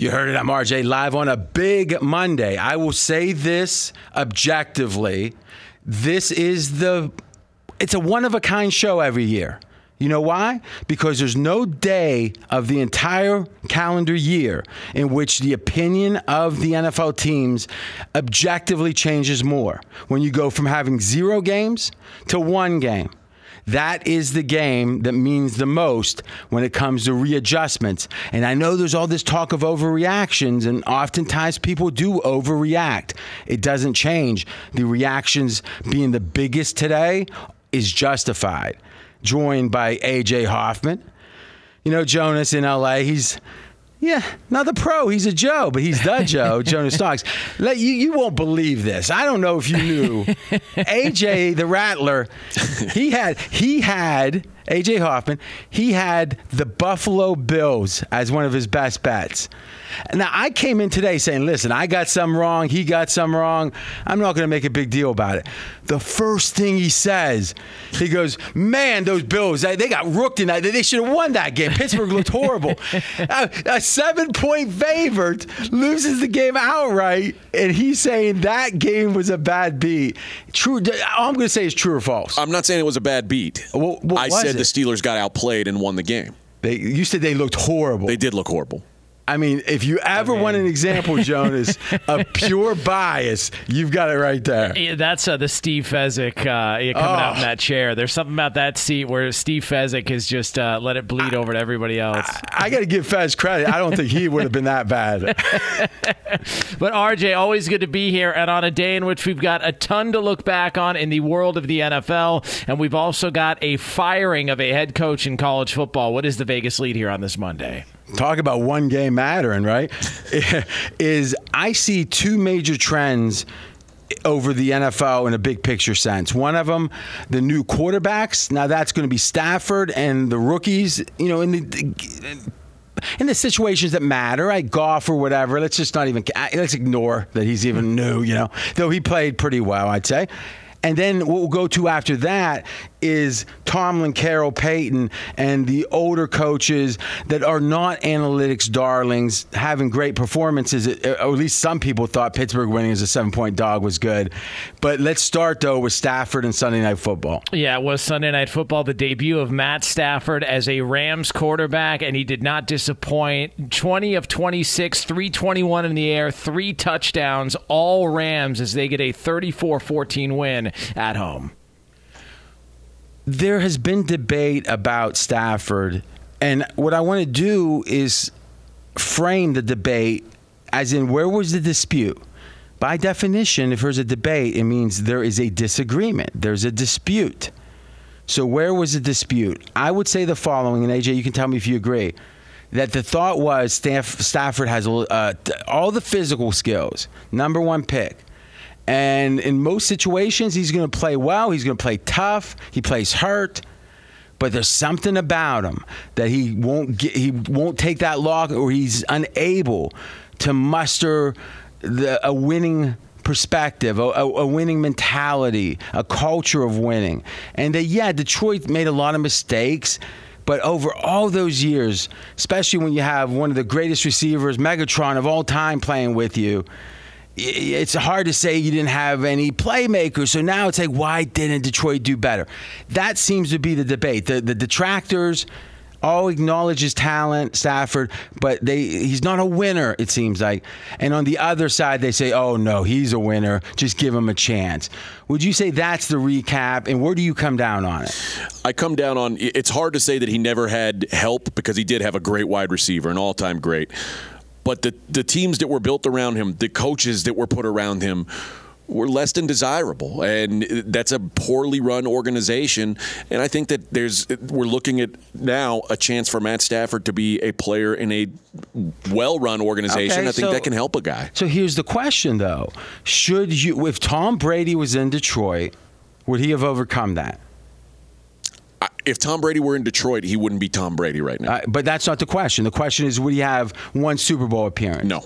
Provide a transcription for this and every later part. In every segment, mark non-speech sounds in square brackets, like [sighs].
You heard it. I'm RJ live on a big Monday. I will say this objectively. This is the it's a one of a kind show every year. You know why? Because there's no day of the entire calendar year in which the opinion of the NFL teams objectively changes more. When you go from having zero games to one game. That is the game that means the most when it comes to readjustments. And I know there's all this talk of overreactions, and oftentimes people do overreact. It doesn't change. The reactions being the biggest today is justified. Joined by AJ Hoffman. You know, Jonas in LA, he's. Yeah, not the pro. He's a Joe, but he's the [laughs] Joe, Jonas Stocks. Let you you won't believe this. I don't know if you knew. [laughs] AJ the Rattler, he had he had AJ Hoffman, he had the Buffalo Bills as one of his best bets. Now I came in today saying, listen, I got some wrong, he got some wrong. I'm not gonna make a big deal about it. The first thing he says, he goes, Man, those Bills, they, they got rooked in that. They should have won that game. Pittsburgh looked horrible. [laughs] a, a seven point favorite loses the game outright, and he's saying that game was a bad beat. True. All I'm going to say is true or false. I'm not saying it was a bad beat. What- what I was said it? the Steelers got outplayed and won the game. They, you said they looked horrible. They did look horrible. I mean, if you ever want an example, Jonas, of [laughs] pure bias, you've got it right there. Yeah, that's uh, the Steve Fezzik uh, yeah, coming out in Oh. that chair. There's something about that seat where Steve Fezzik has just uh, let it bleed over to everybody else. I got to give Fez credit. I don't think he would have been that bad. [laughs] But RJ, always good to be here, and on a day in which we've got a ton to look back on in the world of the NFL, and we've also got a firing of a head coach in college football. What is the Vegas lead here on this Monday? Talk about one game mattering, right? [laughs] is I see two major trends over the NFL in a big picture sense. One of them, the new quarterbacks. Now that's going to be Stafford and the rookies. You know, in the in the situations that matter, right? Goff or whatever. Let's just not even let's ignore that he's even mm-hmm. new. You know, though he played pretty well, I'd say. And then what we'll go to after that is Tomlin, Carroll, Payton, and the older coaches that are not analytics darlings having great performances. Or at least some people thought Pittsburgh winning as a seven point dog was good. But let's start, though, with Stafford and Sunday Night Football. Yeah, it was Sunday Night Football, the debut of Matt Stafford as a Rams quarterback, and he did not disappoint. 20 of 26, 321 in the air, three touchdowns, all Rams as they get a 34 14 win at home. There has been debate about Stafford, and what I want to do is frame the debate as in where was the dispute? By definition, if there's a debate, it means there is a disagreement, there's a dispute. So, where was the dispute? I would say the following, and AJ, you can tell me if you agree. That the thought was Staff, Stafford has uh, all the physical skills, number one pick. And in most situations, he's going to play well. He's going to play tough. He plays hurt, but there's something about him that he won't get. He won't take that lock, or he's unable to muster the, a winning perspective, a, a, winning mentality, a culture of winning. And that yeah, Detroit made a lot of mistakes. But over all those years, especially when you have one of the greatest receivers, Megatron of all time, playing with you, it's hard to say you didn't have any playmakers. So now it's like, why didn't Detroit do better? That seems to be the debate. The, the detractors all acknowledge his talent, Stafford, but they he's not a winner, it seems like. And on the other side, they say, oh no, he's a winner. Just give him a chance. Would you say that's the recap? And where do you come down on it? I come down on it's hard to say that he never had help because he did have a great wide receiver, an all time great. But the, the teams that were built around him, the coaches that were put around him, were less than desirable, and that's a poorly run organization. And I think that there's we're looking at now a chance for Matt Stafford to be a player in a well-run organization. Okay, I think so- that can help a guy. So here's the question, though: Should you, if Tom Brady was in Detroit, would he have overcome that? If Tom Brady were in Detroit, he wouldn't be Tom Brady right now. Uh, but that's not the question. The question is, would he have one Super Bowl appearance? no.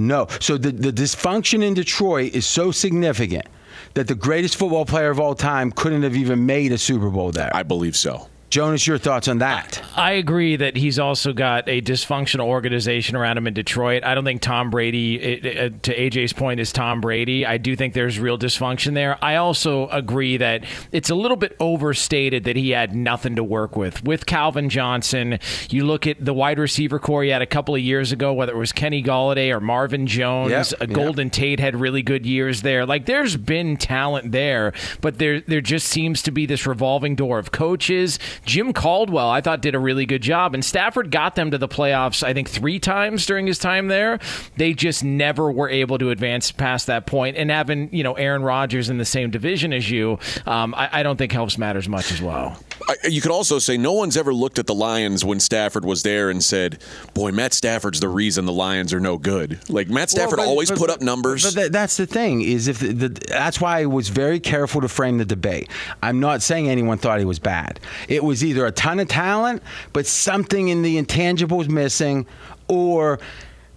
No. So the, the dysfunction in Detroit is so significant that the greatest football player of all time couldn't have even made a Super Bowl there. I believe so. Jonas, your thoughts on that? I agree that he's also got a dysfunctional organization around him in Detroit. I don't think Tom Brady, it, it, to AJ's point, is Tom Brady. I do think there's real dysfunction there. I also agree that it's a little bit overstated that he had nothing to work with. With Calvin Johnson, you look at the wide receiver corps he had a couple of years ago, whether it was Kenny Golladay or Marvin Jones, Yep, uh, yep. Golden Tate had really good years there. Like there's been talent there, but there there just seems to be this revolving door of coaches. Jim Caldwell, I thought, did a really good job, and Stafford got them to the playoffs. I think three times during his time there. They just never were able to advance past that point. And having you know Aaron Rodgers in the same division as you, um, I, I don't think helps matters much as well. I, you could also say no one's ever looked at the Lions when Stafford was there and said, "Boy, Matt Stafford's the reason the Lions are no good." Like Matt Stafford Well, but- always but- put up numbers. But that, that's the thing is if the, the, that's why I was very careful to frame the debate. I'm not saying anyone thought he was bad. It was either a ton of talent, but something in the intangibles missing, or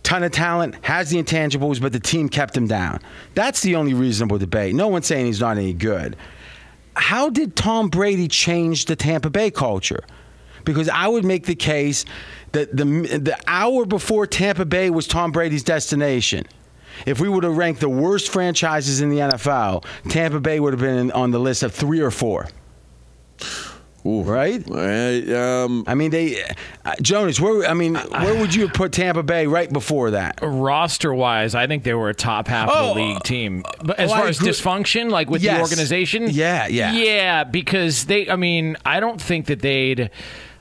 ton of talent has the intangibles, but the team kept him down. That's the only reasonable debate. No one's saying he's not any good. How did Tom Brady change the Tampa Bay culture? Because I would make the case that the the hour before Tampa Bay was Tom Brady's destination. If we were to rank the worst franchises in the NFL, Tampa Bay would have been on the list of three or four. Right? Uh, um, I mean, they, uh, Jonas. Where I mean, where would you have put Tampa Bay right before that? roster wise, I think they were a top half Oh, of the league team. But as oh, far as dysfunction, like with Yes. the organization, Yeah, yeah. yeah, because they. I mean, I don't think that they'd.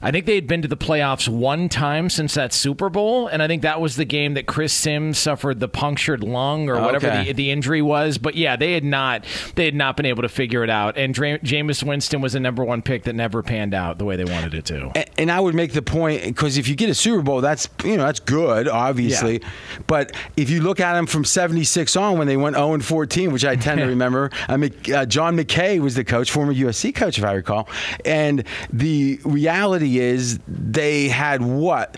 I think they had been to the playoffs one time since that Super Bowl, and I think that was the game that Chris Simms suffered the punctured lung or whatever Okay. the, the injury was. But yeah, they had not they had not been able to figure it out. And Dra- Jameis Winston was a number one pick that never panned out the way they wanted it to. A- And I would make the point because if you get a Super Bowl, that's you know that's good, obviously. Yeah. But if you look at them from '76 on, when they went 0 and 14, which I tend to [laughs] remember, I mean, uh, John McKay was the coach, former USC coach, if I recall. And the reality is, they had what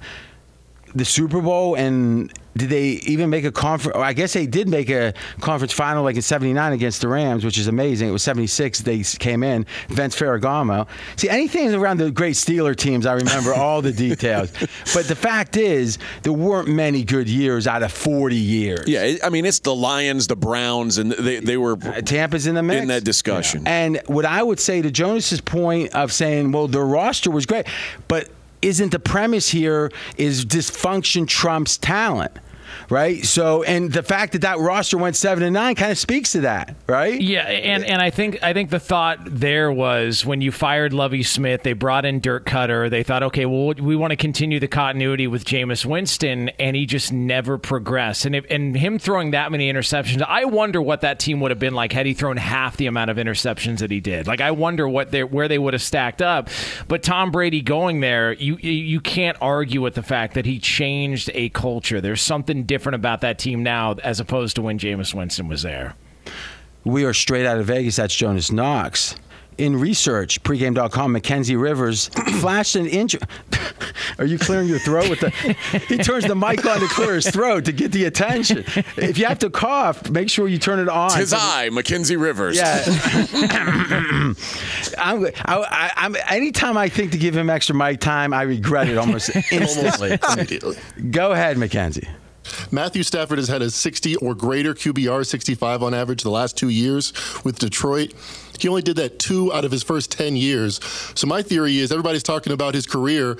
the Super Bowl and. Did they even make a conference? I guess they did make a conference final like in '79 against the Rams, which is amazing. It was '76 they came in. Vince Ferragamo. See, anything around the great Steeler teams, I remember all the details. [laughs] But the fact is, there weren't many good years out of 40 years. yeah, I mean it's the Lions, the Browns, and they they were uh, Tampa's in the mix in that discussion. And what I would say to Jonas's point of saying, well, their roster was great, but isn't the premise here is dysfunction trumps talent? Right. So, and the fact that that roster went seven and nine kind of speaks to that, right? Yeah, and, and I think I think the thought there was when you fired Lovie Smith, they brought in Dirk Koetter. They thought, okay, well, we want to continue the continuity with Jameis Winston, and he just never progressed. And if, and him throwing that many interceptions, I wonder what that team would have been like had he thrown half the amount of interceptions that he did. Like, I wonder what they where they would have stacked up. But Tom Brady going there, you you- you can't argue with the fact that he changed a culture. There's something different about that team now as opposed to when Jameis Winston was there. We are straight out of Vegas. That's Jonas Knox. In research, pregame.com, Mackenzie Rivers [clears throat] flashed an injury. [laughs] Are you clearing your throat with the? [laughs] He turns the mic on to clear his throat to get the attention. If you have to cough, make sure you turn it on. It's his eye, Mackenzie Rivers. Yeah. [laughs] [clears throat] I'm, I, I, I'm, anytime I think to give him extra mic time, I regret it almost instantly. Immediately. Go ahead, Mackenzie. Matthew Stafford has had a 60 or greater QBR, 65 on average, the last two years with Detroit. He only did that two out of his first 10 years. So my theory is everybody's talking about his career.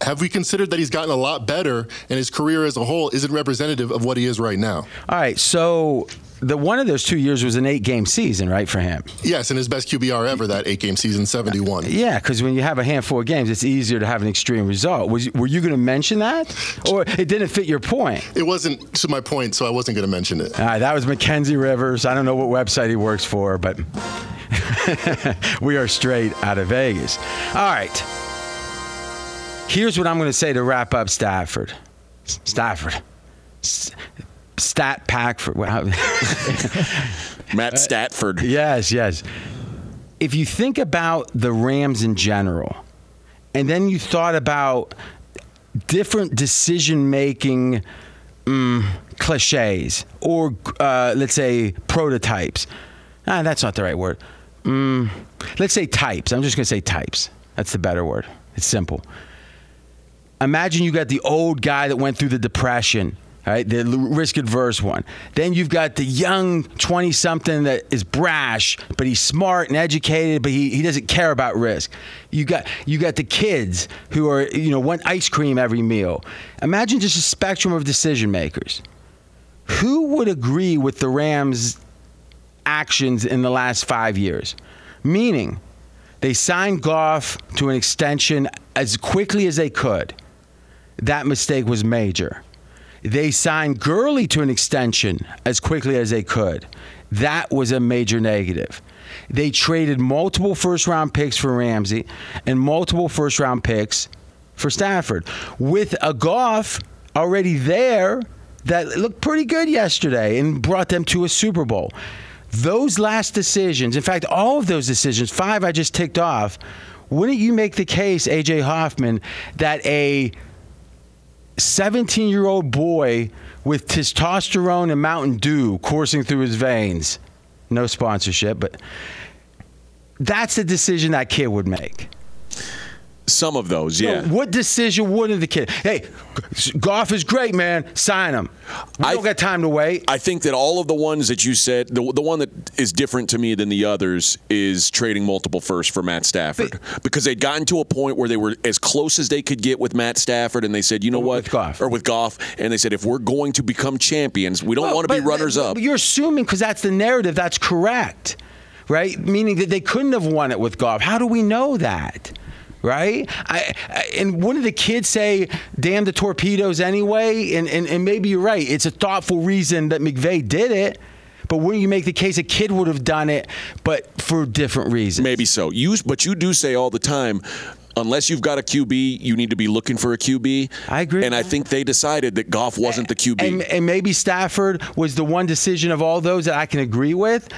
Have we considered that he's gotten a lot better and his career as a whole isn't representative of what he is right now? All right, so the one of those two years was an eight game season, right, for him? Yes, and his best QBR ever that eight game season, 71. Uh, yeah, because when you have a handful of games, it's easier to have an extreme result. Was were you going to mention that, or it didn't fit your point? It wasn't to my point, so I wasn't going to mention it. All right, that was Mackenzie Rivers. I don't know what website he works for, but [laughs] we are straight out of Vegas. All right. Here's what I'm going to say to wrap up Stafford. Stafford. Stat pack for. [laughs] Matt Statford. Yes, yes. If you think about the Rams in general, and then you thought about different decision making mm, cliches or, uh, let's say, prototypes. Ah, that's not the right word. Mm, let's say types. I'm just going to say types. That's the better word. It's simple. Imagine you got the old guy that went through the depression right, the risk adverse one. Then you've got the young 20 something that is brash, but he's smart and educated, but he, he doesn't care about risk. You got you got the kids who are, you know, want ice cream every meal. Imagine just a spectrum of decision makers. Who would agree with the Rams' actions in the last five years? Meaning, they signed Goff to an extension as quickly as they could. That mistake was major. They signed Gurley to an extension as quickly as they could. That was a major negative. They traded multiple first round picks for Ramsey and multiple first round picks for Stafford. With a Goff already there that looked pretty good yesterday and brought them to a Super Bowl. Those last decisions, in fact, all of those decisions, five I just ticked off, wouldn't you make the case, AJ Hoffman, that a 17 year old boy with testosterone and Mountain Dew coursing through his veins. No sponsorship, but that's the decision that kid would make. Some of those, yeah. What decision wouldn't the kid? Hey, Goff is great, man. Sign him. We I- don't got time to wait. I think that all of the ones that you said, the, the one that is different to me than the others is trading multiple firsts for Matt Stafford because they'd gotten to a point where they were as close as they could get with Matt Stafford, and they said, you know what, With or with Goff, and they said if we're going to become champions, we don't Well, want to be but- runners but up. You're assuming because that's the narrative. That's correct, right? Meaning that they couldn't have won it with Goff. How do we know that? Right, I, I, and wouldn't the kids say, "Damn the torpedoes" anyway? And, and and maybe you're right. It's a thoughtful reason that McVay did it, but wouldn't you make the case a kid would have done it, but for different reasons? Maybe so. You, but you do say all the time, unless you've got a QB, you need to be looking for a QB. I agree. And I think they decided that Goff wasn't the QB. And, and maybe Stafford was the one decision of all those that I can agree with.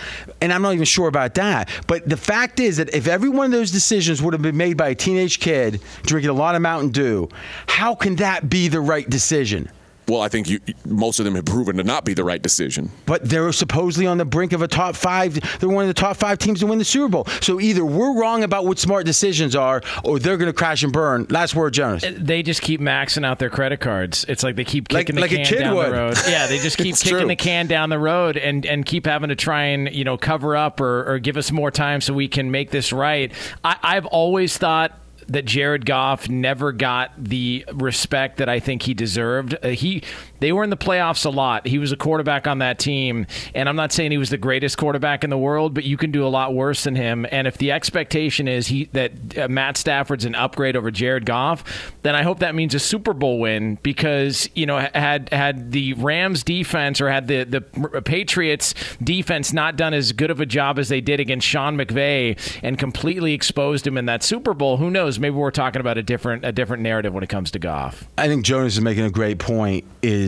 And I'm not even sure about that. But the fact is that if every one of those decisions would have been made by a teenage kid drinking a lot of Mountain Dew, how can that be the right decision? Well, I think you, most of them have proven to not be the right decision. But they're supposedly on the brink of a top five. They're one of the top five teams to win the Super Bowl. So either we're wrong about what smart decisions are, or they're going to crash and burn. Last word, Jonas. Uh, they just keep maxing out their credit cards. It's like they keep kicking like a the can kid down would. the road. Yeah, they just [laughs] keep kicking true. the can down the road and, and keep having to try and you know cover up or, or give us more time so we can make this right. I, I've always thought that Jared Goff never got the respect that I think he deserved. Uh, he they were in the playoffs a lot. He was a quarterback on that team, and I'm not saying he was the greatest quarterback in the world, but you can do a lot worse than him. And if the expectation is he that uh, Matt Stafford's an upgrade over Jared Goff, then I hope that means a Super Bowl win because you know had had the Rams defense or had the the Patriots defense not done as good of a job as they did against Sean McVay and completely exposed him in that Super Bowl, who knows? Maybe we're talking about a different a different narrative when it comes to Goff. I think Jonas is making a great point. Is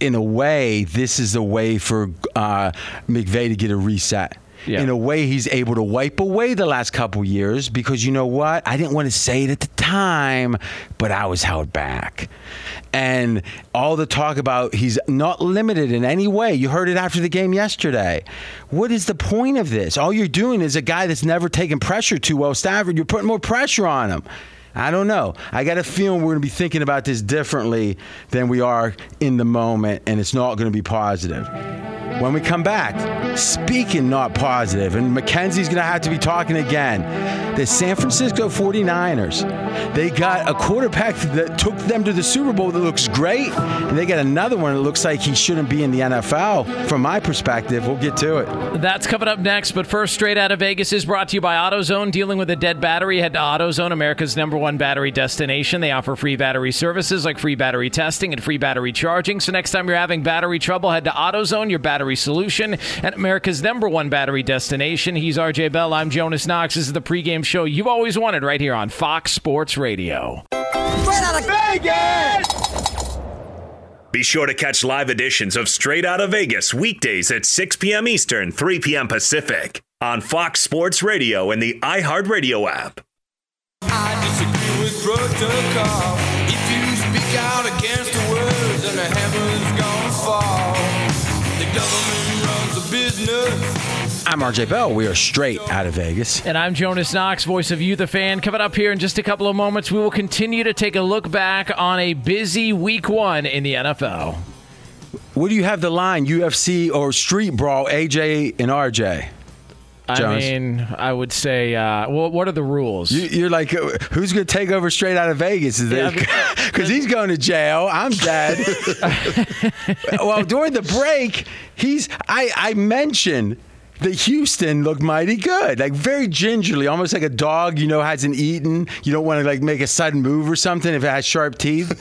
in a way, this is a way for uh, McVay to get a reset. Yeah. In a way, he's able to wipe away the last couple years because you know what? I didn't want to say it at the time, but I was held back. And all the talk about he's not limited in any way. You heard it after the game yesterday. What is the point of this? All you're doing is a guy that's never taken pressure too well, Stafford. You're putting more pressure on him. I don't know. I got a feeling we're going to be thinking about this differently than we are in the moment, and it's not going to be positive. When we come back, speaking not positive, and Mackenzie's going to have to be talking again. The San Francisco 49ers, they got a quarterback that took them to the Super Bowl that looks great, and they got another one that looks like he shouldn't be in the NFL. From my perspective, we'll get to it. That's coming up next, but first, straight out of Vegas is brought to you by AutoZone. Dealing with a dead battery, head to AutoZone, America's number one battery destination. They offer free battery services like free battery testing and free battery charging. So next time you're having battery trouble, head to AutoZone, your battery solution, and America's number one battery destination. He's RJ Bell. I'm Jonas Knox. This is the pregame show you've always wanted right here on Fox Sports Radio. Straight out of Vegas! Be sure to catch live editions of Straight Out of Vegas weekdays at 6 p.m. Eastern, 3 p.m. Pacific on Fox Sports Radio and the iHeartRadio app. I disagree with protocol. If you speak out against the words, then the heavens gonna fall. The government runs a business. I'm RJ Bell. We are straight out of Vegas. And I'm Jonas Knox, voice of You, the fan. Coming up here in just a couple of moments, we will continue to take a look back on a busy week one in the NFL. What do you have the line UFC or Street Brawl, AJ and RJ? I Jonas. mean, I would say, uh, well, what are the rules? You, you're like, uh, who's going to take over straight out of Vegas? Yeah, Because he's going to jail. I'm dead. [laughs] well, during the break, he's. I, I mentioned that Houston looked mighty good, like very gingerly, almost like a dog. You know, hasn't eaten. You don't want to like make a sudden move or something if it has sharp teeth.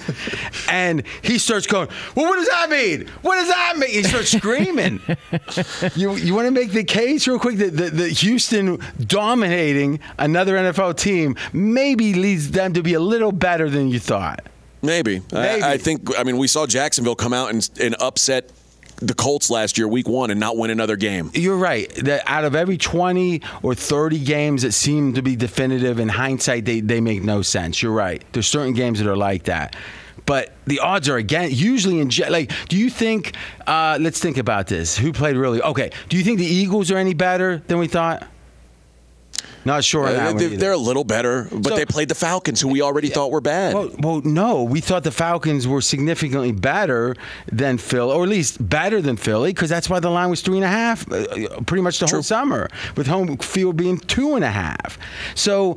[laughs] and he starts going, "Well, what does that mean? What does that mean?" He starts screaming. [laughs] you you want to make the case real quick that, the, that Houston dominating another NFL team maybe leads them to be a little better than you thought. Maybe. Maybe. I, I think. I mean, we saw Jacksonville come out and, and upset the Colts last year, Week One, and not win another game. You're right. That out of every 20 or 30 games that seem to be definitive, in hindsight, they, they make no sense. You're right. There's certain games that are like that. But the odds are again usually in. Like, do you think? Uh, let's think about this. Who played really? Okay. Do you think the Eagles are any better than we thought? Not sure. Uh, they, they're a little better, but So- they played the Falcons, who we already thought were bad. Well, well, no, we thought the Falcons were significantly better than Phil, or at least better than Philly, because that's why the line was three and a half, uh, pretty much the whole summer, with home field being two and a half. So.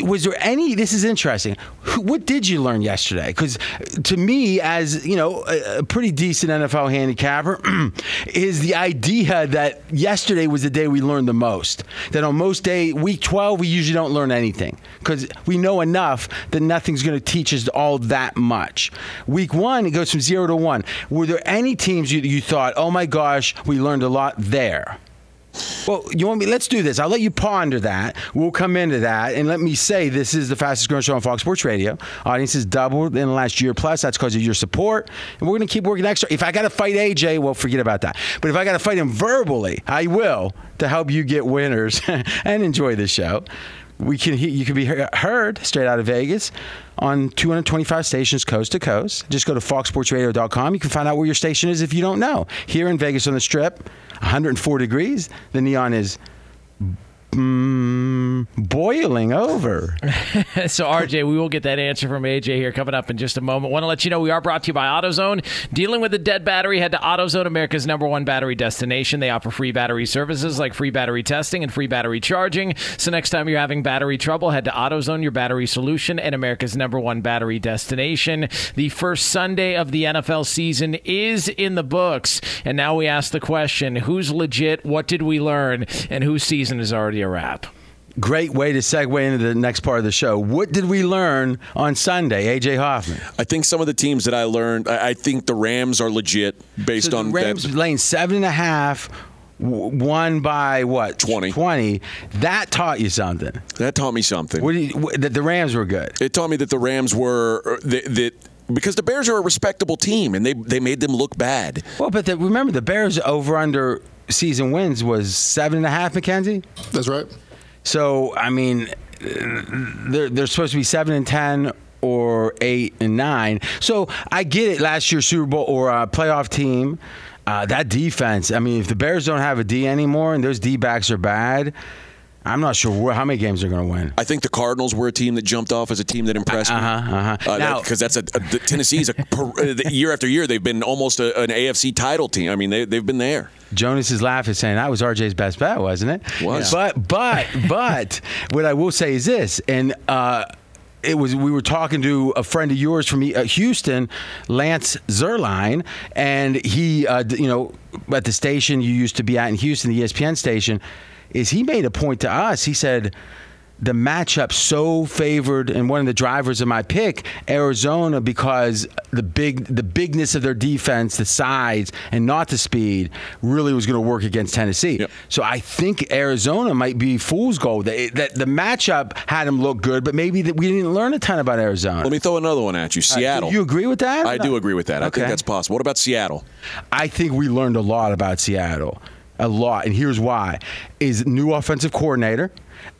Was there any? This is interesting. What did you learn yesterday? Because to me, as you know, a, pretty decent NFL handicapper, [clears throat] is the idea that yesterday was the day we learned the most. That on most day, week twelve, we usually don't learn anything because we know enough that nothing's going to teach us all that much. Week one, it goes from zero to one. Were there any teams you, you thought, oh my gosh, we learned a lot there? Well, you want me? Let's do this. I'll let you ponder that. We'll come into that, and let me say this is the fastest growing show on Fox Sports Radio. Audience has doubled in the last year plus. That's because of your support, and we're going to keep working extra. If I got to fight AJ, well, forget about that. But if I got to fight him verbally, I will to help you get winners [laughs] and enjoy the show. We can you can be heard straight out of Vegas on 225 stations coast to coast. Just go to foxsportsradio.com. You can find out where your station is if you don't know. Here in Vegas on the Strip, 104 degrees. The neon is mm, boiling over. [laughs] so, RJ, we will get that answer from AJ here coming up in just a moment. Want to let you know we are brought to you by AutoZone. Dealing with a dead battery, head to AutoZone, America's number one battery destination. They offer free battery services like free battery testing and free battery charging. So, next time you're having battery trouble, head to AutoZone, your battery solution, and America's number one battery destination. The first Sunday of the NFL season is in the books. And now we ask the question who's legit? What did we learn? And whose season is already a wrap? Great way to segue into the next part of the show. What did we learn on Sunday, AJ Hoffman? I think some of the teams that I learned, I, I think the Rams are legit based So on Rams that. laying seven and a half, w- by what? 20. 20. That taught you something. That taught me something. What you, that the Rams were good. It taught me that the Rams were uh, that, that because the Bears are a respectable team and they they made them look bad. Well, but the, remember the Bears over under season wins was seven and a half, Mackenzie. That's right. So I mean, they're they're supposed to be seven and ten or eight and nine. So I get it. Last year's Super Bowl or uh, playoff team, uh, that defense. I mean, if the Bears don't have a D anymore and those D backs are bad. I'm not sure where, how many games they're going to win. I think the Cardinals were a team that jumped off as a team that impressed me. Uh-huh, uh-huh. Uh, Now- because that's a, a the Tennessee's a per, uh, year after year they've been almost a, an AFC title team. I mean they they've been there. Jonas is laughing, saying that was RJ's best bet, wasn't it? Was. But but [laughs] but what I will say is this, and uh, it was we were talking to a friend of yours from uh, Houston, Lance Zierlein, and he, uh, you know, at the station you used to be at in Houston, the ESPN station, is he made a point to us. He said. The matchup so favored, and one of the drivers of my pick, Arizona, because the big, the bigness of their defense, the size, and not the speed, really was going to work against Tennessee. Yep. So I think Arizona might be fool's gold. They, that the matchup had them look good, but maybe that we didn't learn a ton about Arizona. Let me throw another one at you. Uh, Seattle. You agree with that? I do agree with that. I Okay. think that's possible. What about Seattle? I think we learned a lot about Seattle. A lot. And here's why. Is new offensive coordinator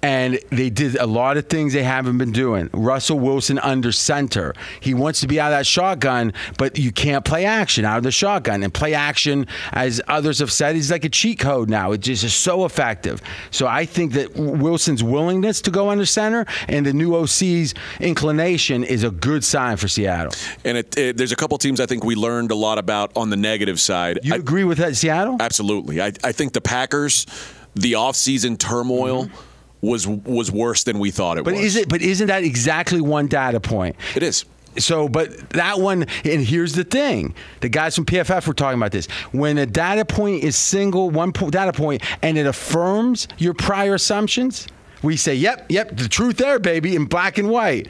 and they did a lot of things they haven't been doing. Russell Wilson under center. He wants to be out of that shotgun, but you can't play action out of the shotgun. And play action, as others have said, is like a cheat code now. It just is so effective. So I think that Wilson's willingness to go under center and the new OC's inclination is a good sign for Seattle. And it, it, there's a couple teams I think we learned a lot about on the negative side. You I- agree with that, Seattle? Absolutely. I, I think the Packers, the offseason turmoil mm-hmm. Was was worse than we thought it. But was. is it? But isn't that exactly one data point? It is. So, but that one, and here's the thing: the guys from PFF were talking about this. When a data point is single, one po- data point, and it affirms your prior assumptions, we say, "Yep, yep, the truth there, baby," in black and white.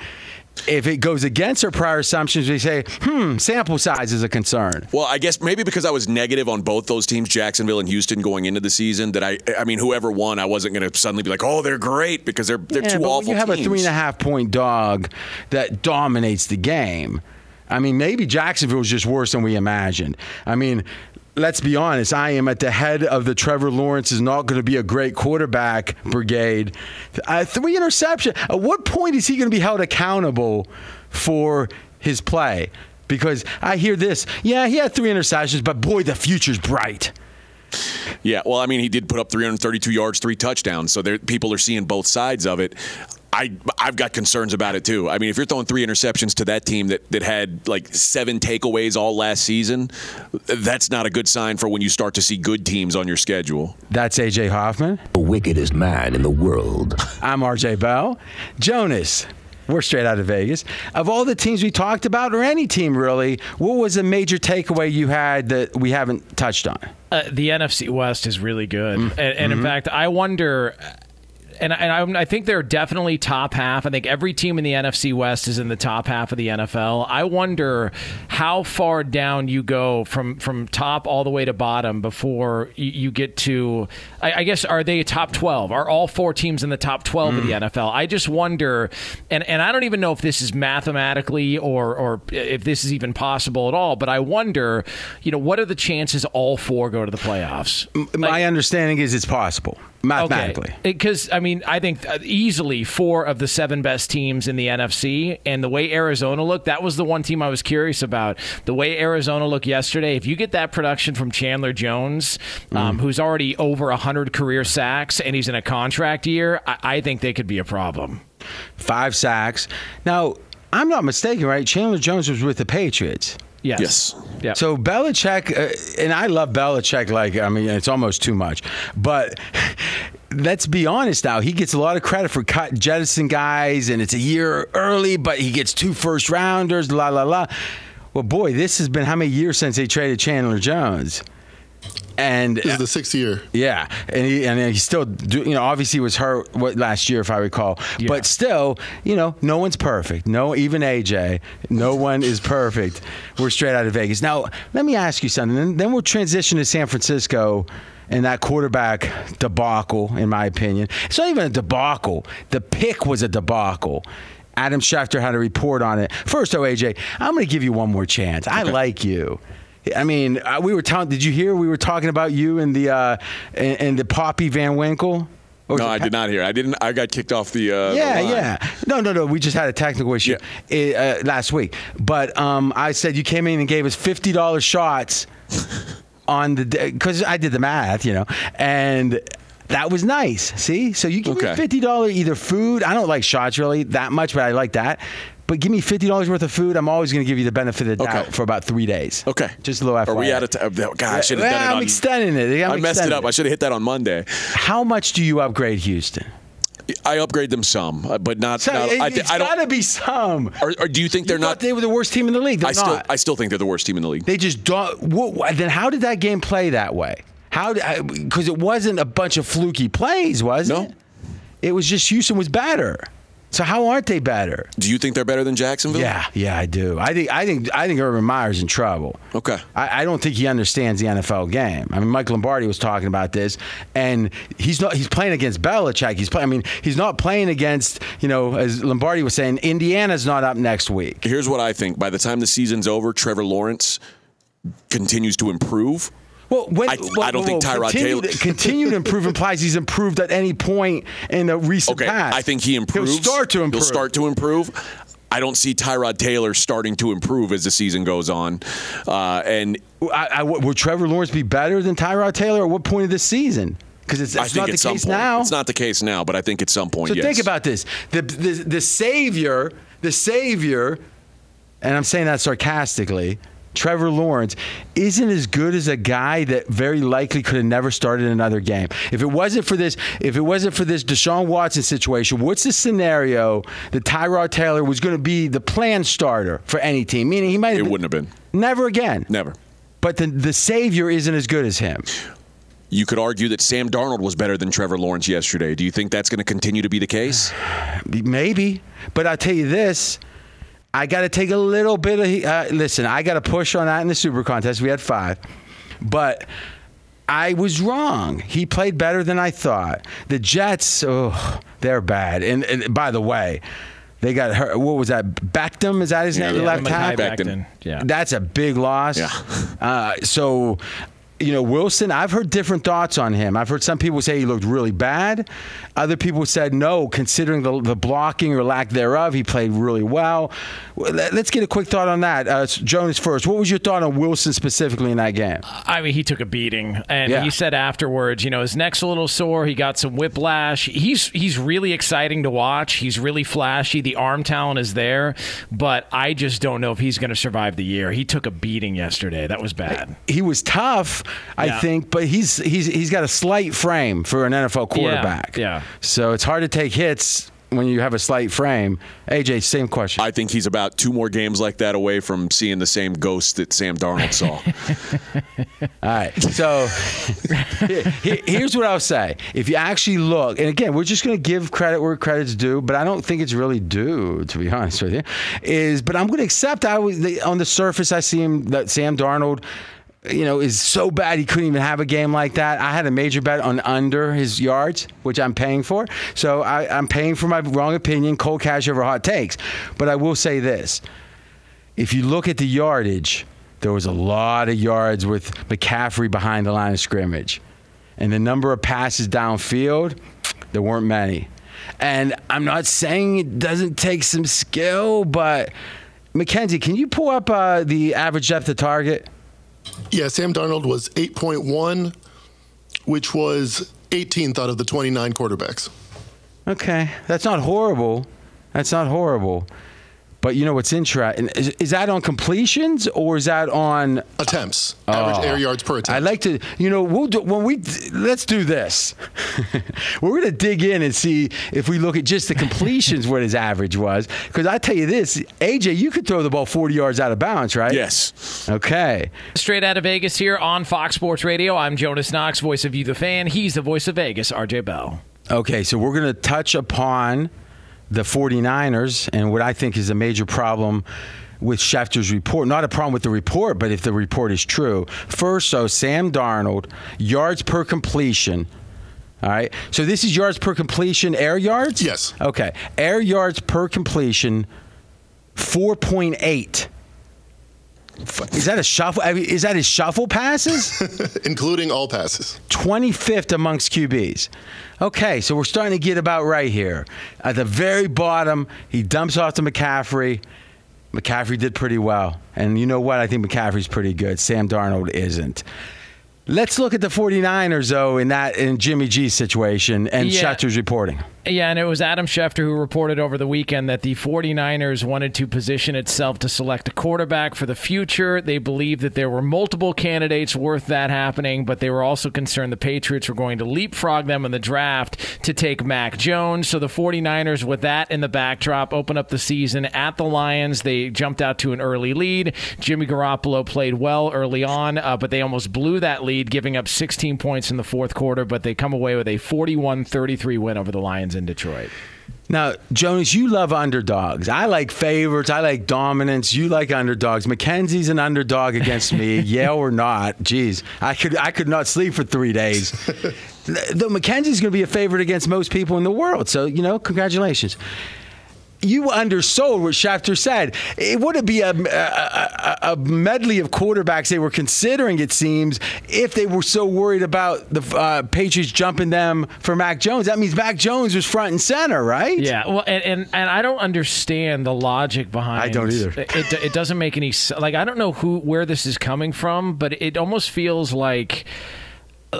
If it goes against our prior assumptions, we say, "Hmm, sample size is a concern." Well, I guess maybe because I was negative on both those teams, Jacksonville and Houston, going into the season, that I, I mean, whoever won, I wasn't going to suddenly be like, oh, they're great because they're they're Yeah, two but awful when you have teams. a three and a half point dog that dominates the game. I mean, maybe Jacksonville's just worse than we imagined. I mean, let's be honest. I am at the head of the Trevor Lawrence is not going to be a great quarterback brigade. Uh, three interception. At what point is he going to be held accountable for his play? Because I hear this. Yeah, he had three interceptions, but boy, the future's bright. Yeah, well, I mean, he did put up 332 yards, three touchdowns, so there, people are seeing both sides of it. I, I've got concerns about it too. I mean, if you're throwing three interceptions to that team that, that had like seven takeaways all last season, that's not a good sign for when you start to see good teams on your schedule. That's AJ Hoffman. The wickedest man in the world. I'm RJ Bell. Jonas, we're straight out of Vegas. Of all the teams we talked about, or any team really, what was a major takeaway you had that we haven't touched on? Uh, the NFC West is really good, Mm. and, and in fact, I wonder. And, and I, I think they're definitely top half. I think every team in the NFC West is in the top half of the NFL. I wonder how far down you go from, from top all the way to bottom before you, you get to. I, I guess are they top twelve? Are all four teams in the top twelve of the mm. NFL? I just wonder, and, and I don't even know if this is mathematically or or if this is even possible at all. But I wonder, you know, what are the chances all four go to the playoffs? My understanding is it's possible mathematically. Because I mean, I think uh, easily four of the seven best teams in the NFC, and the way Arizona looked, that was the one team I was curious about. The way Arizona looked yesterday, if you get that production from Chandler Jones, Mm. um, who's already over hundred career sacks, and he's in a contract year, I, I think they could be a problem. Five sacks. Now, I'm not mistaken, right? Chandler Jones was with the Patriots. Yes. Yes. Yeah. So Belichick, uh, and I love Belichick. Like I mean, it's almost too much. But let's be honest now. He gets a lot of credit for cut jettison guys, and it's a year early, but he gets two first rounders. La la la. Well, boy, this has been how many years since they traded Chandler Jones? And This is the sixth year. yeah, and he and he still do, you know obviously was hurt what last year if I recall, but still you know no one's perfect. No, even AJ, no one is perfect. We're straight out of Vegas. Now let me ask you something. Then, then we'll transition to San Francisco. And that quarterback debacle, in my opinion, it's not even a debacle. The pick was a debacle. Adam Schefter had a report on it. First, though, AJ, I'm going to give you one more chance. I like you. I mean, uh, we were talking. Did you hear we were talking about you and the uh, and, and the Pappy Van Winkle? Or No, I did not hear. I didn't. I got kicked off the. Uh, the Yeah, line. yeah. No, no, no. We just had a technical issue uh, last week. But um, I said you came in and gave us fifty dollars shots [laughs] on the because I did the math, you know, and that was nice. See, so you give Okay. me fifty dollars either food. I don't like shots really that much, but I like that. But give me fifty dollars worth of food. I'm always going to give you the benefit of the doubt for about three days. Okay. just a little. Are we FYI. out of time? Oh, God, I should have Well, done it I'm on. extending it. I'm I messed it up. I should have hit that on Monday. How much do you upgrade Houston? I upgrade them some, uh, but not. So, not I, it's I don't. got to be some. Or, or do you think they're You not? They were the worst team in the league. They're I still, not. I still think they're the worst team in the league. They just don't. Then how did that game play that way? How? Because it wasn't a bunch of fluky plays, was it? No. it? It was just Houston was better. So how aren't they better? Do you think they're better than Jacksonville? Yeah, yeah, I do. I think I think I think Urban Meyer's in trouble. Okay. I, I don't think he understands the NFL game. I mean, Mike Lombardi was talking about this, and he's not. He's playing against Belichick. He's playing. I mean, he's not playing against. You know, as Lombardi was saying, Indiana's not up next week. Here's what I think. By the time the season's over, Trevor Lawrence continues to improve. Well, when, I- well, I don't think Tyrod continued, Taylor- [laughs] continued to improve implies he's improved at any point in the recent Okay, past. I think he improves. He'll start to improve. He'll start to improve. I don't see Tyrod Taylor starting to improve as the season goes on, uh, and I, I, will Trevor Lawrence be better than Tyrod Taylor at what point of the season? Because it's, it's not the case point now. it's not the case now, but I think at some point, So yes. think about this: the, the the savior, the savior, and I'm saying that sarcastically. Trevor Lawrence isn't as good as a guy that very likely could have never started another game. If it wasn't for this, if it wasn't for this Deshaun Watson situation, what's the scenario that Tyrod Taylor was going to be the plan starter for any team? Meaning he might have It been- wouldn't have been. never again. Never. But the the savior isn't as good as him. You could argue that Sam Darnold was better than Trevor Lawrence yesterday. Do you think that's going to continue to be the case? [sighs] Maybe, but I'll tell you this: I got to take a little bit of. Uh, listen, I got to push on that in the Super Contest. We had five, but I was wrong. He played better than I thought. The Jets, oh, they're bad. And, and by the way, they got hurt. What was that? Beckham is that his name? yeah, left tackle. Yeah. That's a big loss. Yeah. Uh, so, you know, Wilson, I've heard different thoughts on him. I've heard some people say he looked really bad. Other people said no, considering the, the blocking or lack thereof, he played really well. Well, let- Let's get a quick thought on that. Uh, Jonas first. What was your thought on Wilson specifically in that game? I mean, he took a beating, and Yeah. he said afterwards, you know, his neck's a little sore. He got some whiplash. He's he's really exciting to watch. He's really flashy. The arm talent is there, but I just don't know if he's going to survive the year. He took a beating yesterday. That was bad. He was tough, I Yeah. think, but he's he's he's got a slight frame for an NFL quarterback. yeah. So it's hard to take hits when you have a slight frame. AJ, same question. I think he's about two more games like that away from seeing the same ghost that Sam Darnold saw. [laughs] All right. So here- here- here's what I'll say. If you actually look, and again, we're just going to give credit where credit's due, but I don't think it's really due, to be [laughs] honest with you. Is but I'm going to accept. I was on the surface, I see him that Sam Darnold. You know, is so bad he couldn't even have a game like that. I had a major bet on under his yards, which I'm paying for. So I, I'm paying for my wrong opinion, cold cash over hot takes. But I will say this: if you look at the yardage, there was a lot of yards with McCaffrey behind the line of scrimmage. And the number of passes downfield, there weren't many. And I'm not saying it doesn't take some skill, but Mackenzie, can you pull up uh, the average depth of target? Yeah, Sam Darnold was 8.1, which was 18th out of the 29 quarterbacks. Okay, that's not horrible. That's not horrible. But you know what's interesting? Is, is that on completions or is that on Attempts, average air oh. yards per attempt. I like to, you know, we'll do, when we let's do this. [laughs] We're going to dig in and see if we look at just the completions what his average was. Because I tell you this, AJ, you could throw the ball 40 yards out of bounds, right? yes. Okay. Straight out of Vegas here on Fox Sports Radio. I'm Jonas Knox, voice of you, the fan. He's the voice of Vegas, RJ Bell. Okay, so we're going to touch upon the 49ers and what I think is a major problem with Schefter's report. Not a problem with the report, but if the report is true. First, so Sam Darnold, yards per completion. All right. So this is yards per completion, air yards? Yes. Okay. Air yards per completion, 4.8. F- Is that a shuffle? I mean, is that his shuffle passes? [laughs] including all passes. 25th amongst QBs. Okay, so we're starting to get about right here. At the very bottom, he dumps off to McCaffrey. McCaffrey did pretty well. And you know what? I think McCaffrey's pretty good. Sam Darnold isn't. Let's look at the 49ers, though, in that in Jimmy G's situation and Yeah. Schefter's reporting. Yeah, and it was Adam Schefter who reported over the weekend that the 49ers wanted to position itself to select a quarterback for the future. They believed that there were multiple candidates worth that happening, but they were also concerned the Patriots were going to leapfrog them in the draft to take Mac Jones. So the 49ers, with that in the backdrop, open up the season at the Lions. They jumped out to an early lead. Jimmy Garoppolo played well early on, uh, but they almost blew that lead, giving up 16 points in the fourth quarter, but they come away with a 41 33 win over the Lions in Detroit. Now, Jonas, you love underdogs. I like favorites. I like dominance. You like underdogs. Mackenzie's an underdog against me, [laughs] yeah or not. Jeez, I could I could not sleep for three days. [laughs] Though Mackenzie's going to be a favorite against most people in the world. So you know, congratulations. You undersold what Schefter said. It would be a, a, a, medley of quarterbacks they were considering, it seems, if they were so worried about the uh, Patriots jumping them for Mac Jones. That means Mac Jones was front and center, right? Yeah, well, and, and and I don't understand the logic behind. I don't either. It, it, doesn't make any like I don't know who where this is coming from, but it almost feels like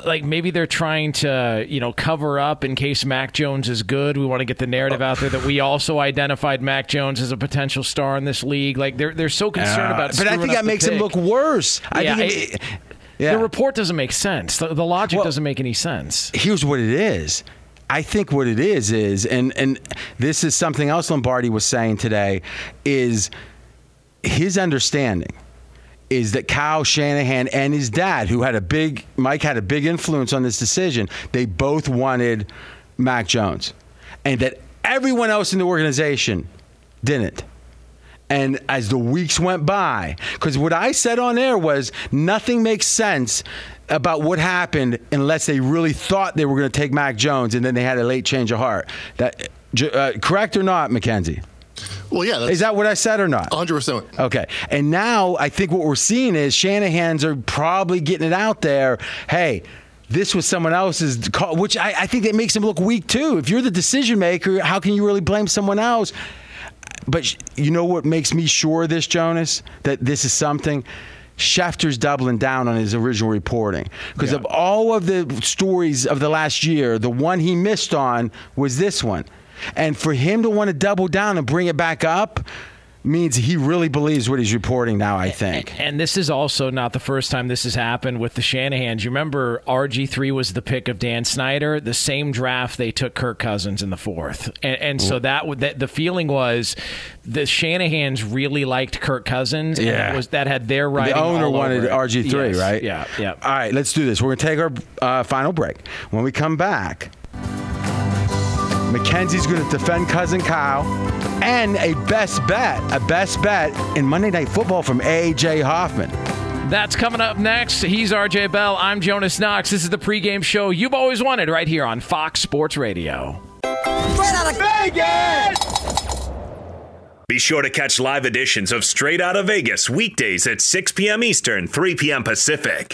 like maybe they're trying to you know cover up in case Mac Jones is good. We want to get the narrative out there that we also identified Mac Jones as a potential star in this league. Like they're they're so concerned Uh, about. but I think that makes him look worse. I Yeah, think it- it- yeah. The report doesn't make sense. The, the logic Well- doesn't make any sense. here's what it is. I think what it is is, and and this is something else Lombardi was saying today, is his understanding is that Kyle Shanahan and his dad, who had a big Mike had a big influence on this decision, they both wanted Mac Jones, and that everyone else in the organization didn't. And as the weeks went by, because what I said on air was nothing makes sense about what happened unless they really thought they were going to take Mac Jones and then they had a late change of heart. That uh, correct or not, Mackenzie? Well, yeah, that's Is that what I said or not? 100%. Okay. And now I think what we're seeing is Shanahan's are probably getting it out there. Hey, this was someone else's call, which I, I think that makes him look weak too. If you're the decision maker, how can you really blame someone else? But you know what makes me sure of this, Jonas? That this is something. Schefter's doubling down on his original reporting because of all of the stories of the last year, the one he missed on was this one. And for him to want to double down and bring it back up means he really believes what he's reporting now, I think. And this is also not the first time this has happened with the Shanahans. You remember RG3 was the pick of Dan Snyder. The same draft they took Kirk Cousins in the fourth, and, and so that, that the feeling was the Shanahans really liked Kirk Cousins. and Yeah. was that had their right. The owner all wanted. RG3, Yes. right? Yeah, yeah. All right, let's do this. We're going to take our uh, final break. When we come back, Mackenzie's going to defend cousin Kyle and a best bet, a best bet in Monday Night Football from AJ Hoffman. That's coming up next. He's RJ Bell. I'm Jonas Knox. This is the pregame show you've always wanted right here on Fox Sports Radio. Straight out of Vegas! Be sure to catch live editions of Straight Out of Vegas weekdays at 6 p.m. Eastern, 3 p.m. Pacific.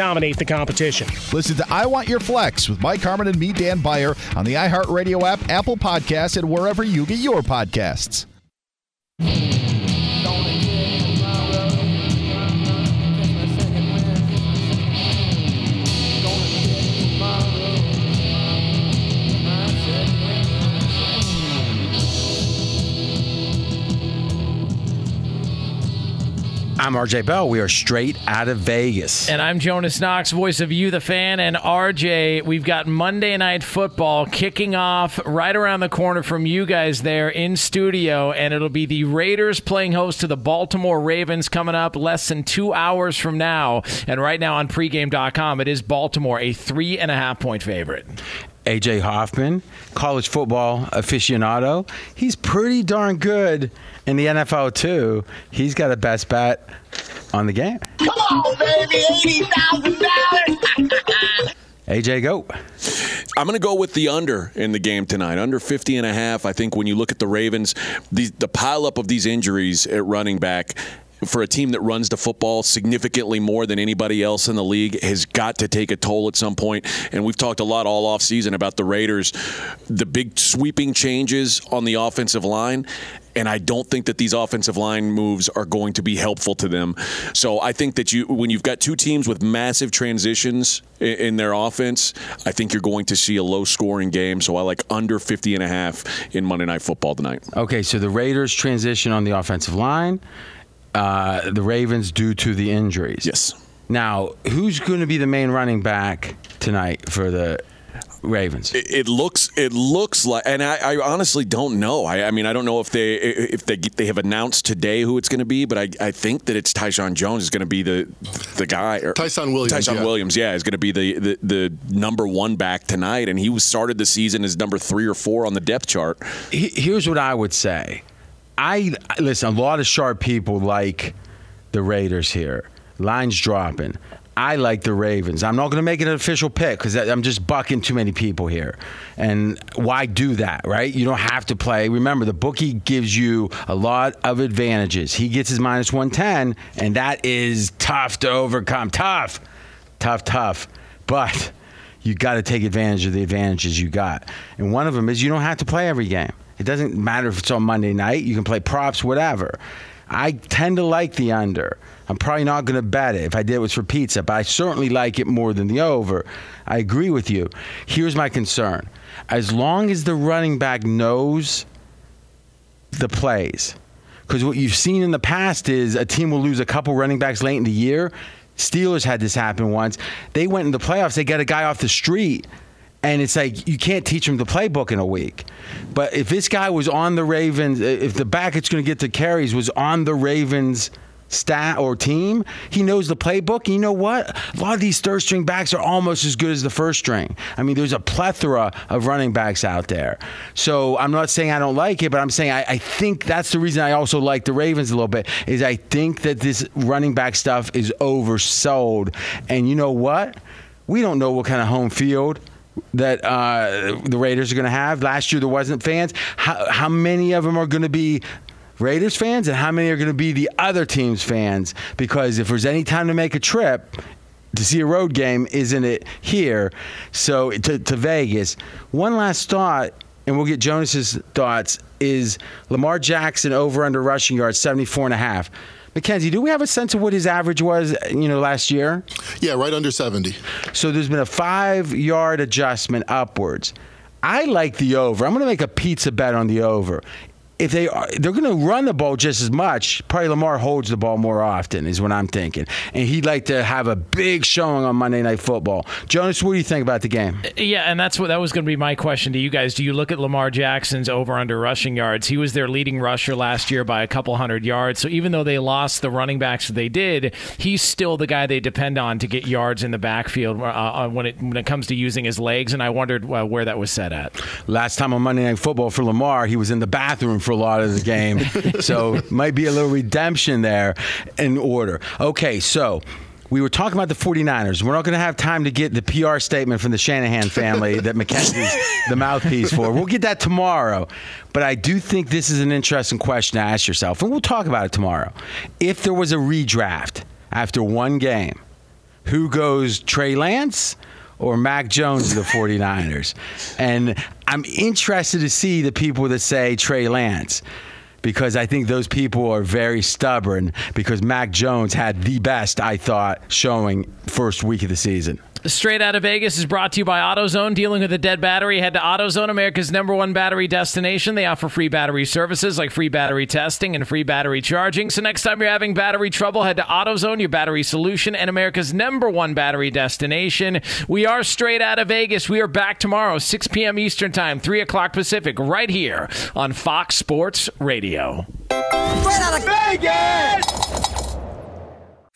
dominate the competition. Listen to I Want Your Flex with Mike Harmon and me, Dan Beyer, on the iHeartRadio app, Apple Podcasts, and wherever you get your podcasts. I'm RJ Bell. We are straight out of Vegas. And I'm Jonas Knox, voice of you, the fan, and RJ. We've got Monday Night Football kicking off right around the corner from you guys there in studio, and it'll be the Raiders playing host to the Baltimore Ravens coming up less than two hours from now. And right now on pregame.com, it is Baltimore, a three and a half point favorite. AJ Hoffman, college football aficionado. He's pretty darn good in the NFL too. He's got a best bet. on the game. Come on, baby, eighty thousand dollars. AJ, go. I'm going to go with the under in the game tonight, under 50 and a half. I think when you look at the Ravens, the, the pileup of these injuries at running back for a team that runs the football significantly more than anybody else in the league has got to take a toll at some point. And we've talked a lot all offseason about the Raiders, the big sweeping changes on the offensive line. And I don't think that these offensive line moves are going to be helpful to them. So I think that you, when you've got two teams with massive transitions in, in their offense, I think you're going to see a low scoring game. So I like under 50 and a half in Monday Night Football tonight. Okay, so the Raiders transition on the offensive line, uh, the Ravens due to the injuries. Yes. Now, who's going to be the main running back tonight for the Ravens? It, it looks it looks like, and I, I honestly don't know. I, I mean, I don't know if they if they they have announced today who it's going to be, but I, I think that it's Tyshawn Jones is going to be the the guy. Or, Tyson Williams, Tyson yeah. Williams, yeah, is going to be the, the the number one back tonight, and he was started the season as number three or four on the depth chart. He- Here's what I would say. I listen. A lot of sharp people like the Raiders here. Lines dropping. I like the Ravens. I'm not going to make an official pick because I'm just bucking too many people here. And why do that, right? You don't have to play. Remember, the bookie gives you a lot of advantages. He gets his minus 110, and that is tough to overcome. Tough, tough, tough. But you got to take advantage of the advantages you got. And one of them is you don't have to play every game. It doesn't matter if it's on Monday night. You can play props, whatever. I tend to like the under. I'm probably not going to bet it if I did it was for pizza, but I certainly like it more than the over. I agree with you. Here's my concern. As long as the running back knows the plays. Because what you've seen in the past is a team will lose a couple running backs late in the year. Steelers had this happen once. They went in the playoffs, they got a guy off the street. And it's like you can't teach him the playbook in a week. But if this guy was on the Ravens, uh, if the back that's going to get the carries was on the Ravens stat or team, he knows the playbook. And you know what? A lot of these third string backs are almost as good as the first string. I mean, there's a plethora of running backs out there. So I'm not saying I don't like it, but I'm saying I, I think that's the reason I also like the Ravens a little bit. Is I think that this running back stuff is oversold. And you know what? We don't know what kind of home field that uh, the Raiders are going to have. Last year there wasn't fans. How, how many of them are going to be Raiders fans, and how many are going to be the other team's fans? Because if there's any time to make a trip to see a road game, isn't it here? So to, to Vegas. One last thought, and we'll get Jonas's thoughts. Is Lamar Jackson over under rushing yards 74 and a half? Mackenzie, do we have a sense of what his average was, you know, last year? Yeah, right under 70. So there's been a five yard adjustment upwards. I like the over. I'm going to make a pizza bet on the over. If they are, they're going to run the ball just as much. Probably Lamar holds the ball more often, is what I'm thinking. And he'd like to have a big showing on Monday Night Football. Jonas, what do you think about the game? Yeah, and that's what that was going to be my question to you guys. Do you look at Lamar Jackson's over under rushing yards? He was their leading rusher last year by a couple hundred yards. So even though they lost the running backs that they did, he's still the guy they depend on to get yards in the backfield uh, uh, when it when it comes to using his legs. And I wondered uh, where that was set at. Last time on Monday Night Football for Lamar, he was in the bathroom for a lot of the game. [laughs] so might be a little redemption there in order. Okay, so we were talking about the 49ers. We're not going to have time to get the PR statement from the Shanahan family that Mackenzie's [laughs] the mouthpiece for. We'll get that tomorrow. But I do think this is an interesting question to ask yourself, and we'll talk about it tomorrow. If there was a redraft after one game, who goes Trey Lance or Mac Jones of the 49ers? And I'm interested to see the people that say Trey Lance because I think those people are very stubborn because Mac Jones had the best, I thought, showing first week of the season. Straight out of Vegas is brought to you by AutoZone. Dealing with a dead battery, head to AutoZone, America's number one battery destination. They offer free battery services like free battery testing and free battery charging. So next time you're having battery trouble, head to AutoZone, your battery solution, and America's number one battery destination. We are straight out of Vegas. We are back tomorrow, 6 p.m. Eastern Time, 3 o'clock Pacific, right here on Fox Sports Radio. Straight out of Vegas!